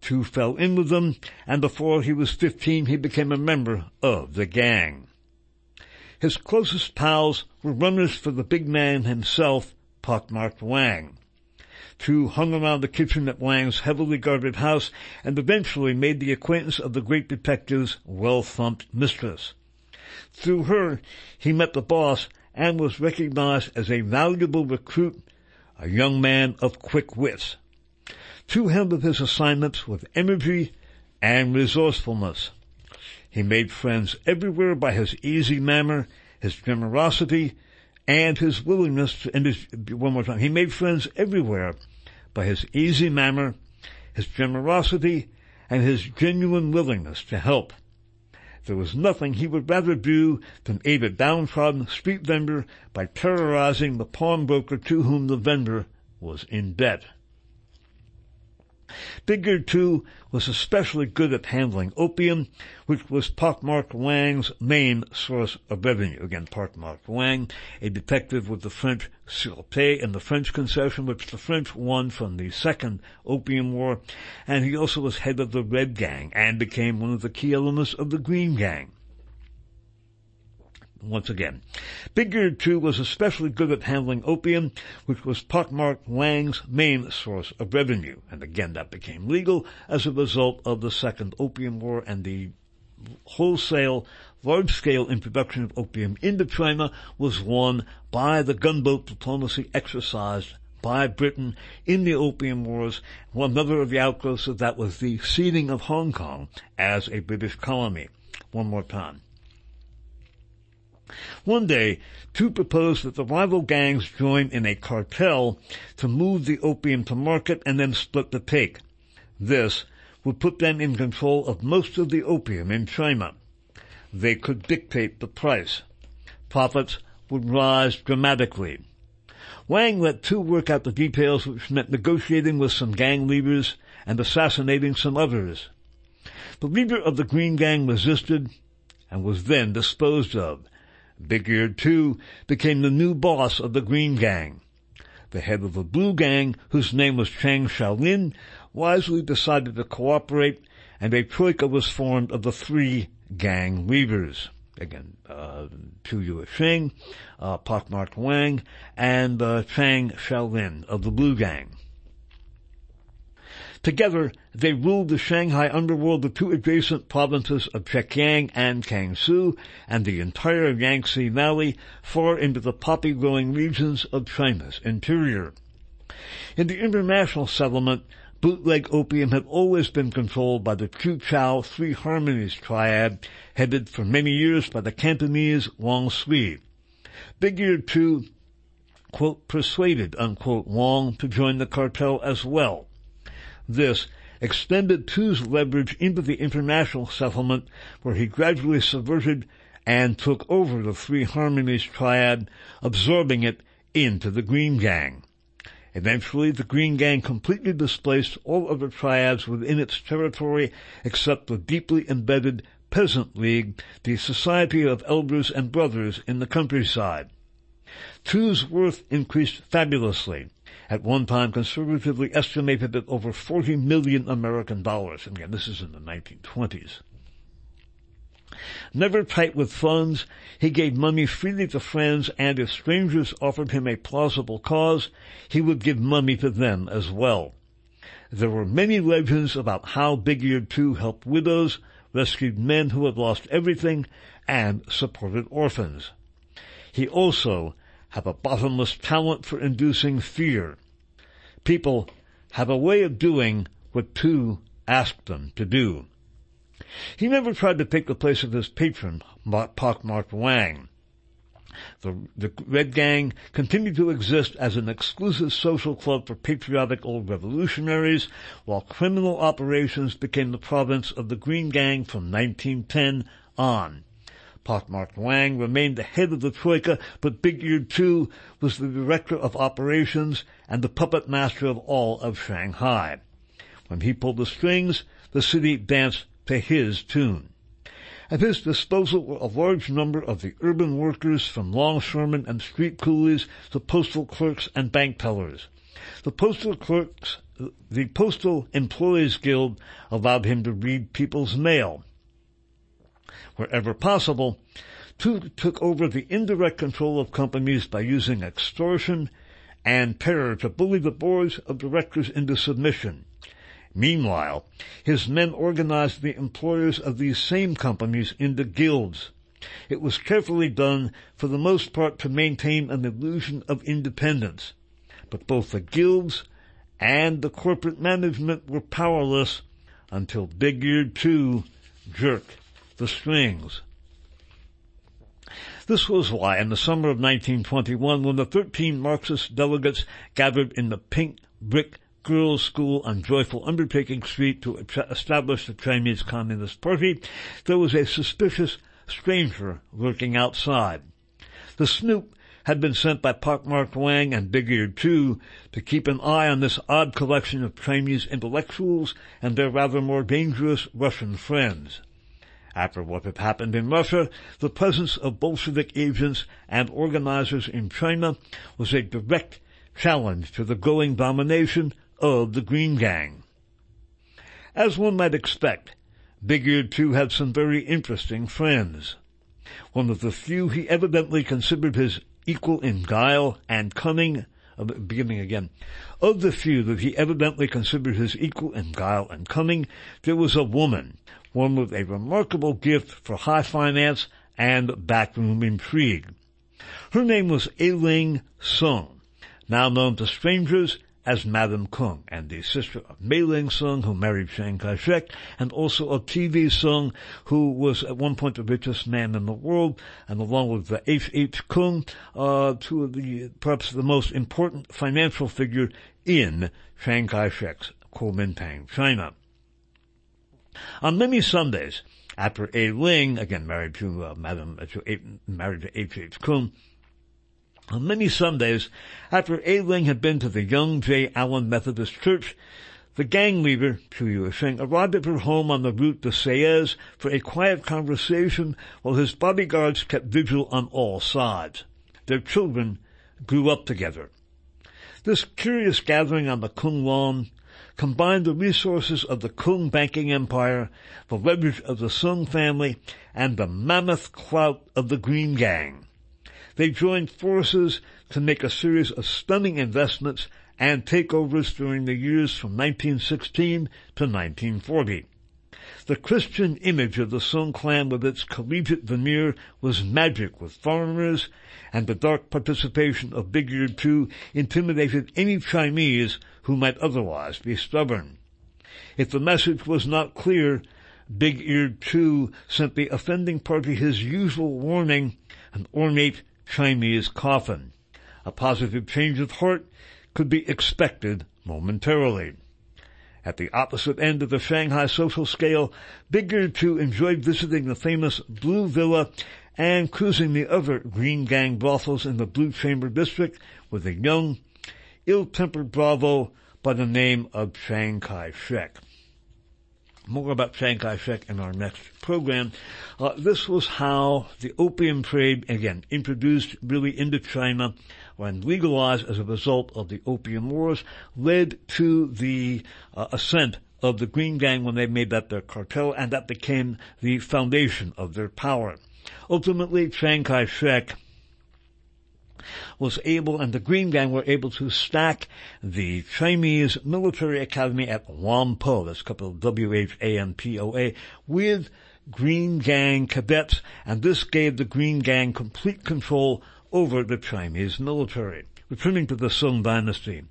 Tu fell in with them, and before he was fifteen he became a member of the gang. His closest pals were runners for the big man himself, pockmarked Wang. Tu hung around the kitchen at Wang's heavily guarded house and eventually made the acquaintance of the great detective's well-thumped mistress. Through her, he met the boss and was recognized as a valuable recruit, a young man of quick wits. Tu handled his assignments with energy and resourcefulness. He made friends everywhere by his easy manner, his generosity, and his willingness to, and his, one more time, he made friends everywhere by his easy manner, his generosity, and his genuine willingness to help. There was nothing he would rather do than aid a downtrodden street vendor by terrorizing the pawnbroker to whom the vendor was in debt. Bigger, too, was especially good at handling opium, which was pockmarked Wang's main source of revenue. Again, pockmarked Wang, a detective with the French Sûreté in the French concession, which the French won from the Second Opium War, and he also was head of the Red Gang and became one of the key elements of the Green Gang once again. Bigger, too, was especially good at handling opium, which was pockmarked Wang's main source of revenue. And again, that became legal as a result of the Second Opium War and the wholesale, large-scale introduction of opium into China was won by the gunboat diplomacy exercised by Britain in the Opium Wars. One other of the outgrowths of that was the ceding of Hong Kong as a British colony. One more time. One day, Tu proposed that the rival gangs join in a cartel to move the opium to market and then split the take. This would put them in control of most of the opium in China. They could dictate the price. Profits would rise dramatically. Wang let Tu work out the details which meant negotiating with some gang leaders and assassinating some others. The leader of the Green Gang resisted and was then disposed of. Big Ear Tu became the new boss of the Green Gang. The head of the Blue Gang, whose name was Chang Shaolin, wisely decided to cooperate and a troika was formed of the three gang leaders. Again, uh, Tu Yuesheng, uh, Pockmarked Wang, and uh, Chang Shaolin of the Blue Gang. Together, they ruled the Shanghai underworld, the two adjacent provinces of Zhejiang and Jiangsu, and the entire Yangtze Valley, far into the poppy-growing regions of China's interior. In the international settlement, bootleg opium had always been controlled by the Quechua Three Harmonies triad, headed for many years by the Cantonese Wang Sui. Big Ear Tu, quote, persuaded, unquote, Wang to join the cartel as well. This extended Tu's leverage into the international settlement where he gradually subverted and took over the Three Harmonies triad, absorbing it into the Green Gang. Eventually, the Green Gang completely displaced all other triads within its territory except the deeply embedded Peasant League, the Society of Elders and Brothers in the countryside. Tu's worth increased fabulously at one time conservatively estimated at over 40 million American dollars. Again, this is in the 1920s. Never tight with funds, he gave money freely to friends and if strangers offered him a plausible cause, he would give money to them as well. There were many legends about how Big Ear Tu helped widows, rescued men who had lost everything, and supported orphans. He also had a bottomless talent for inducing fear people have a way of doing what Tu ask them to do. He never tried to take the place of his patron, Pockmarked Wang. The, the Red Gang continued to exist as an exclusive social club for patriotic old revolutionaries, while criminal operations became the province of the Green Gang from 1910 on. Pockmarked Wang remained the head of the Troika, but Big Ear Tu was the director of operations and the puppet master of all of Shanghai. When he pulled the strings, the city danced to his tune. At his disposal were a large number of the urban workers from longshoremen and street coolies to postal clerks and bank tellers. The postal clerks, the Postal Employees Guild allowed him to read people's mail wherever possible, Tu took over the indirect control of companies by using extortion and terror to bully the boards of directors into submission. Meanwhile, his men organized the employers of these same companies into guilds. It was carefully done, for the most part, to maintain an illusion of independence. But both the guilds and the corporate management were powerless until Big Ear Tu jerked the strings. This was why in the summer of 1921, when the 13 Marxist delegates gathered in the pink brick girls' school on Joyful Undertaking Street to establish the Chinese Communist Party, there was a suspicious stranger lurking outside. The snoop had been sent by Pockmarked Wang and Big Ear Tu to keep an eye on this odd collection of Chinese intellectuals and their rather more dangerous Russian friends. After what had happened in Russia, the presence of Bolshevik agents and organizers in China was a direct challenge to the growing domination of the Green Gang. As one might expect, Big Ear Tu had some very interesting friends. One of the few he evidently considered his equal in guile and cunning, beginning again. Of the few that he evidently considered his equal in guile and cunning, there was a woman one with a remarkable gift for high finance and backroom intrigue. Her name was Ailing Soong, now known to strangers as Madame Kung, and the sister of Mei Ling Soong, who married Chiang Kai-shek, and also of T.V. Soong, who was at one point the richest man in the world, and along with the H. H. Kung, uh, two of the, perhaps the most important financial figure in Chiang Kai-shek's Kuomintang, China. On many Sundays, after Ailing, again married to uh, Madam, uh, to a, married to H. H. Kung, On many Sundays, after Ailing had been to the Young J. Allen Methodist Church, the gang leader, Tu Yuesheng, arrived at her home on the route to Saez for a quiet conversation while his bodyguards kept vigil on all sides. Their children grew up together. This curious gathering on the Kung lawn combined the resources of the Kung banking empire, the leverage of the Soong family, and the mammoth clout of the Green Gang. They joined forces to make a series of stunning investments and takeovers during the years from 1916 to 1940. The Christian image of the Soong clan with its collegiate veneer was magic with foreigners, and the dark participation of Big-Eared Tu intimidated any Chinese who might otherwise be stubborn. If the message was not clear, Big-Eared Tu sent the offending party his usual warning, an ornate Chinese coffin. A positive change of heart could be expected momentarily. At the opposite end of the Shanghai social scale, Big-Eared Tu enjoyed visiting the famous Blue Villa and cruising the other Green Gang brothels in the Blue Chamber district with a young, ill-tempered bravo by the name of Chiang Kai-shek. More about Chiang Kai-shek in our next program. Uh, this was how the opium trade, again, introduced really into China when legalized as a result of the Opium Wars, led to the uh, ascent of the Green Gang when they made that their cartel, and that became the foundation of their power. Ultimately, Chiang Kai-shek was able, and the Green Gang were able to stack the Chinese military academy at Whampoa, that's coupled W-H-A-M-P-O-A, with Green Gang cadets, and this gave the Green Gang complete control over the Chinese military. Returning to the Soong dynasty.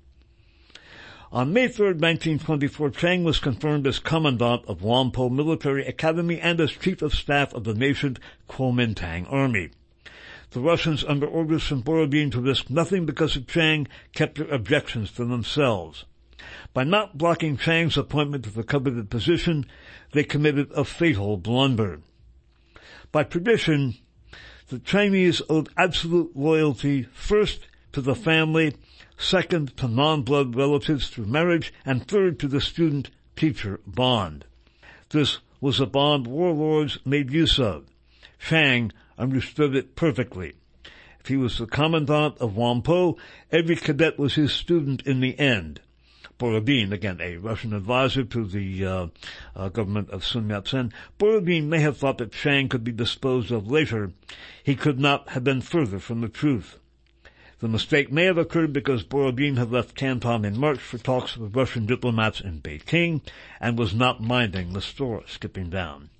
On May 3, 1924, Chiang was confirmed as Commandant of Whampoa Military Academy and as Chief of Staff of the nascent Kuomintang Army. The Russians, under orders from Borodin to risk nothing because of Chiang, kept their objections to themselves. By not blocking Chiang's appointment to the coveted position, they committed a fatal blunder. By tradition, the Chinese owed absolute loyalty first to the family, second to non-blood relatives through marriage, and third to the student-teacher bond. This was a bond warlords made use of. Chiang understood it perfectly. If he was the commandant of Whampoa, every cadet was his student in the end. Borodin, again a Russian advisor to the uh, uh, government of Sun Yat-sen, Borodin may have thought that Chiang could be disposed of later. He could not have been further from the truth. The mistake may have occurred because Borodin had left Canton in March for talks with Russian diplomats in Beijing and was not minding the store skipping down.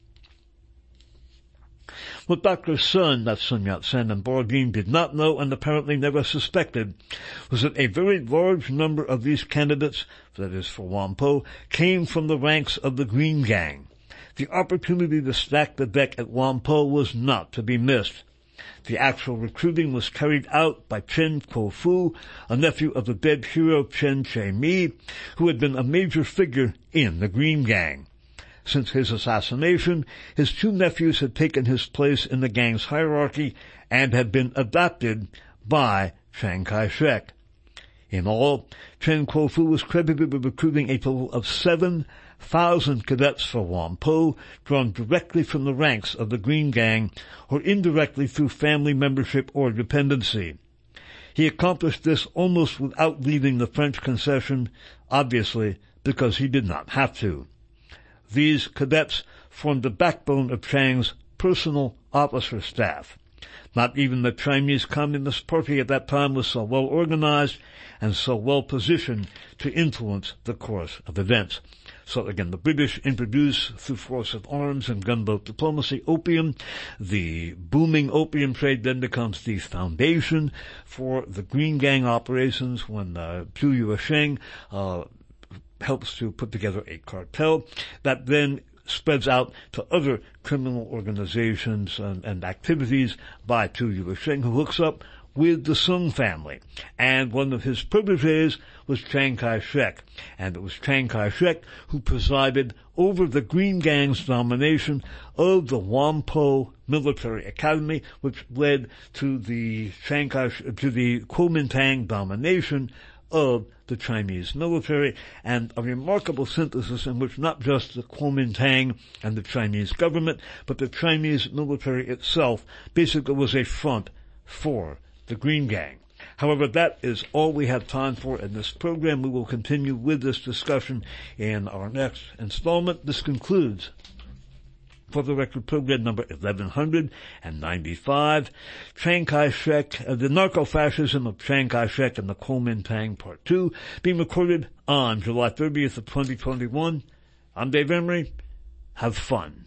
What Dr. Sun, that's Sun Yat-sen, and Borodin did not know and apparently never suspected was that a very large number of these candidates, that is for Whampoa, came from the ranks of the Green Gang. The opportunity to stack the deck at Whampoa was not to be missed. The actual recruiting was carried out by Chen Kuo-fu, a nephew of the dead hero Chen Che-mi, who had been a major figure in the Green Gang. Since his assassination, his two nephews had taken his place in the gang's hierarchy and had been adopted by Chiang Kai-shek. In all, Chen Kuo-fu was credited with recruiting a total of 7,000 cadets for Whampoa, drawn directly from the ranks of the Green Gang or indirectly through family membership or dependency. He accomplished this almost without leaving the French concession, obviously because he did not have to. These cadets formed the backbone of Chiang's personal officer staff. Not even the Chinese Communist Party at that time was so well organized and so well positioned to influence the course of events. So again, the British introduce through force of arms and gunboat diplomacy opium. The booming opium trade then becomes the foundation for the Green Gang operations when uh, Tu Yuesheng uh, helps to put together a cartel that then spreads out to other criminal organizations and, and activities by Tu Yuesheng, who hooks up with the Soong family. And one of his proteges was Chiang Kai-shek. And it was Chiang Kai-shek who presided over the Green Gang's domination of the Whampoa military academy, which led to the Chiang to the Kuomintang domination of the Chinese military and a remarkable synthesis in which not just the Kuomintang and the Chinese government, but the Chinese military itself basically was a front for the Green Gang. However, that is all we have time for in this program. We will continue with this discussion in our next installment. This concludes for the record program number 1195, Chiang Kai-shek, uh, the narco-fascism of Chiang Kai-shek and the Kuomintang Part 2, being recorded on July 30th of 2021. I'm Dave Emory. Have fun.